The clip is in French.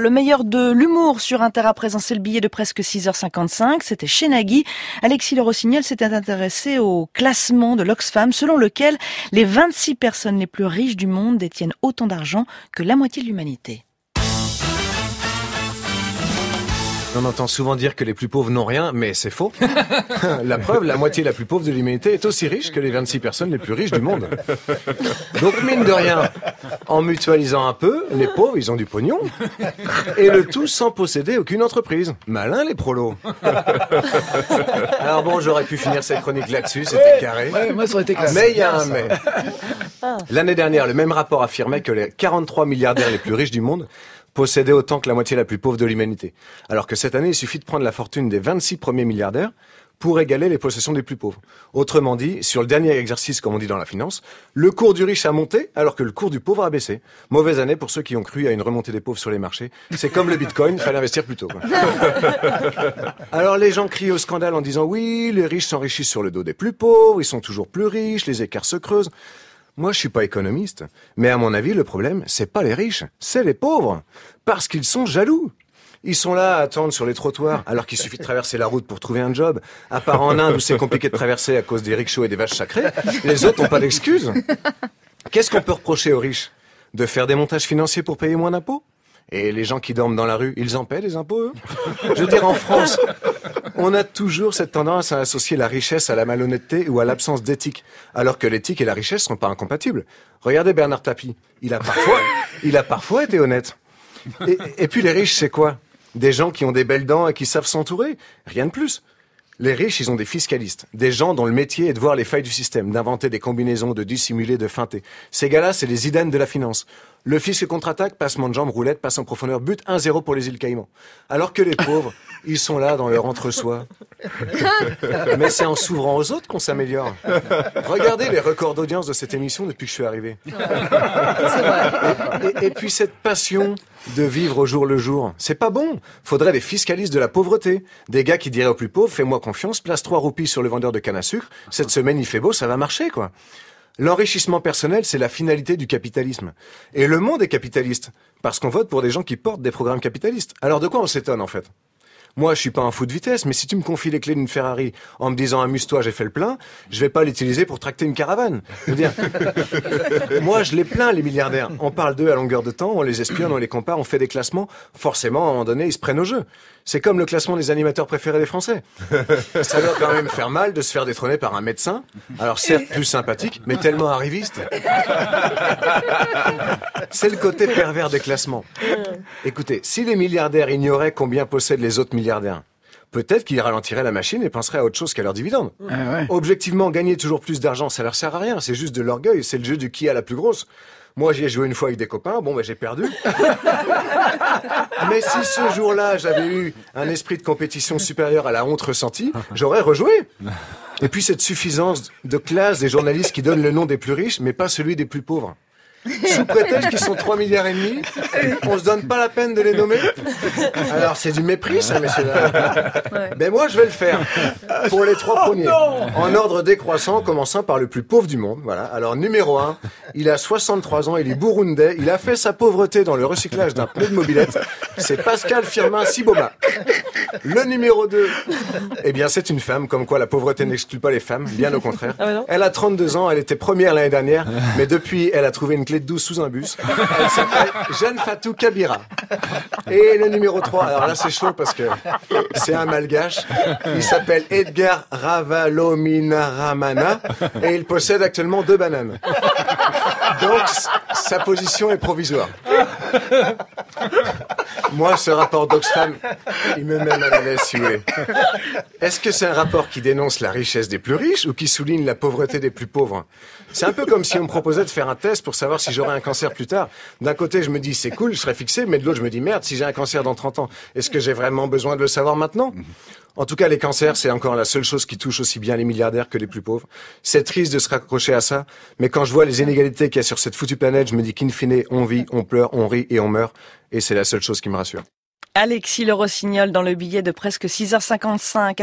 Le meilleur de l'humour sur Inter a présenté le billet de presque 6h55. C'était chez. Alexis Le Rossignol s'était intéressé au classement de l'Oxfam selon lequel les 26 personnes les plus riches du monde détiennent autant d'argent que la moitié de l'humanité. On entend souvent dire que les plus pauvres n'ont rien, mais c'est faux. la preuve, la moitié la plus pauvre de l'humanité est aussi riche que les 26 personnes les plus riches du monde. Donc mine de rien, en mutualisant un peu, les pauvres, ils ont du pognon. Et le tout sans posséder aucune entreprise. Malin les prolos. Alors bon, j'aurais pu finir cette chronique là-dessus, c'était carré. moi, ça aurait été classe. Mais il y a un mais. L'année dernière, le même rapport affirmait que les 43 milliardaires les plus riches du monde possédaient autant que la moitié la plus pauvre de l'humanité. Alors que cette année, il suffit de prendre la fortune des 26 premiers milliardaires pour égaler les possessions des plus pauvres. Autrement dit, sur le dernier exercice, comme on dit dans la finance, le cours du riche a monté alors que le cours du pauvre a baissé. Mauvaise année pour ceux qui ont cru à une remontée des pauvres sur les marchés. C'est comme le bitcoin, il fallait investir plus tôt. quoi. Alors les gens crient au scandale en disant oui, les riches s'enrichissent sur le dos des plus pauvres, ils sont toujours plus riches, les écarts se creusent. Moi, je suis pas économiste, mais à mon avis, le problème, c'est pas les riches, c'est les pauvres, parce qu'ils sont jaloux. Ils sont là à attendre sur les trottoirs, alors qu'il suffit de traverser la route pour trouver un job. À part en Inde où c'est compliqué de traverser à cause des rickshaws et des vaches sacrées, les autres n'ont pas d'excuses. Qu'est-ce qu'on peut reprocher aux riches? De faire des montages financiers pour payer moins d'impôts? Et les gens qui dorment dans la rue, ils en paient des impôts, eux? Je veux dire, en France, on a toujours cette tendance à associer la richesse à la malhonnêteté ou à l'absence d'éthique, alors que l'éthique et la richesse sont pas incompatibles. Regardez Bernard Tapie. Il a parfois, il a parfois été honnête. Et, et puis les riches, c'est quoi? Des gens qui ont des belles dents et qui savent s'entourer? Rien de plus. Les riches, ils ont des fiscalistes, des gens dont le métier est de voir les failles du système, d'inventer des combinaisons, de dissimuler, de feinter. Ces gars-là, c'est les Zidane de la finance. Le fisc contre-attaque, passement de jambes, roulette, passe en profondeur, but 1-0 pour les îles Caïmans. Alors que les pauvres, ils sont là dans leur entre-soi. Mais c'est en s'ouvrant aux autres qu'on s'améliore. Regardez les records d'audience de cette émission depuis que je suis arrivé. Et, et puis cette passion de vivre au jour le jour, c'est pas bon. Faudrait des fiscalistes de la pauvreté, des gars qui diraient aux plus pauvres "Fais-moi confiance, place trois roupies sur le vendeur de canne à sucre. Cette semaine il fait beau, ça va marcher quoi." L'enrichissement personnel, c'est la finalité du capitalisme. Et le monde est capitaliste, parce qu'on vote pour des gens qui portent des programmes capitalistes. Alors de quoi on s'étonne en fait? Moi, je suis pas un fou de vitesse, mais si tu me confies les clés d'une Ferrari en me disant amuse-toi, j'ai fait le plein, je vais pas l'utiliser pour tracter une caravane. Je veux dire, moi, je les plains, les milliardaires. On parle d'eux à longueur de temps, on les espionne, on les compare, on fait des classements. Forcément, à un moment donné, ils se prennent au jeu. C'est comme le classement des animateurs préférés des Français. Ça doit quand même faire mal de se faire détrôner par un médecin. Alors certes, plus sympathique, mais tellement arriviste. C'est le côté pervers des classements. Écoutez, si les milliardaires ignoraient combien possèdent les autres milliardaires, peut-être qu'ils ralentiraient la machine et penseraient à autre chose qu'à leurs dividendes. Ah ouais. Objectivement, gagner toujours plus d'argent, ça leur sert à rien. C'est juste de l'orgueil. C'est le jeu du qui a la plus grosse. Moi, j'y ai joué une fois avec des copains. Bon, ben, j'ai perdu. Mais si ce jour-là, j'avais eu un esprit de compétition supérieur à la honte ressentie, j'aurais rejoué. Et puis cette suffisance de classe des journalistes qui donnent le nom des plus riches, mais pas celui des plus pauvres. Sous prétexte qu'ils sont 3 milliards et demi, on se donne pas la peine de les nommer. Alors c'est du mépris ça, messieurs. dames. Ben moi je vais le faire pour les trois premiers. En ordre décroissant, commençant par le plus pauvre du monde. Voilà. Alors numéro 1, il a 63 ans, il est burundais, il a fait sa pauvreté dans le recyclage d'un pneu de mobilette. C'est Pascal Firmin Siboma. Le numéro 2, eh bien c'est une femme, comme quoi la pauvreté n'exclut pas les femmes, bien au contraire. Elle a 32 ans, elle était première l'année dernière, mais depuis elle a trouvé une clé de douce sous un bus. Elle s'appelle Jeanne Fatou Kabira. Et le numéro 3, alors là c'est chaud parce que c'est un malgache. Il s'appelle Edgar Ravalominaramana et il possède actuellement deux bananes. Donc sa position est provisoire. Moi, ce rapport d'Oxfam, il me met mal à l'aise, si. Est-ce que c'est un rapport qui dénonce la richesse des plus riches ou qui souligne la pauvreté des plus pauvres? C'est un peu comme si on me proposait de faire un test pour savoir si j'aurais un cancer plus tard. D'un côté, je me dis c'est cool, je serais fixé, mais de l'autre, je me dis merde, si j'ai un cancer dans 30 ans, est-ce que j'ai vraiment besoin de le savoir maintenant? En tout cas, les cancers, c'est encore la seule chose qui touche aussi bien les milliardaires que les plus pauvres. C'est triste de se raccrocher à ça, mais quand je vois les inégalités qu'il y a sur cette foutue planète, je me dis qu'in fine, on vit, on pleure, on rit et on meurt, et c'est la seule chose qui me rassure. Alexis Le Rossignol dans le billet de presque 6h55.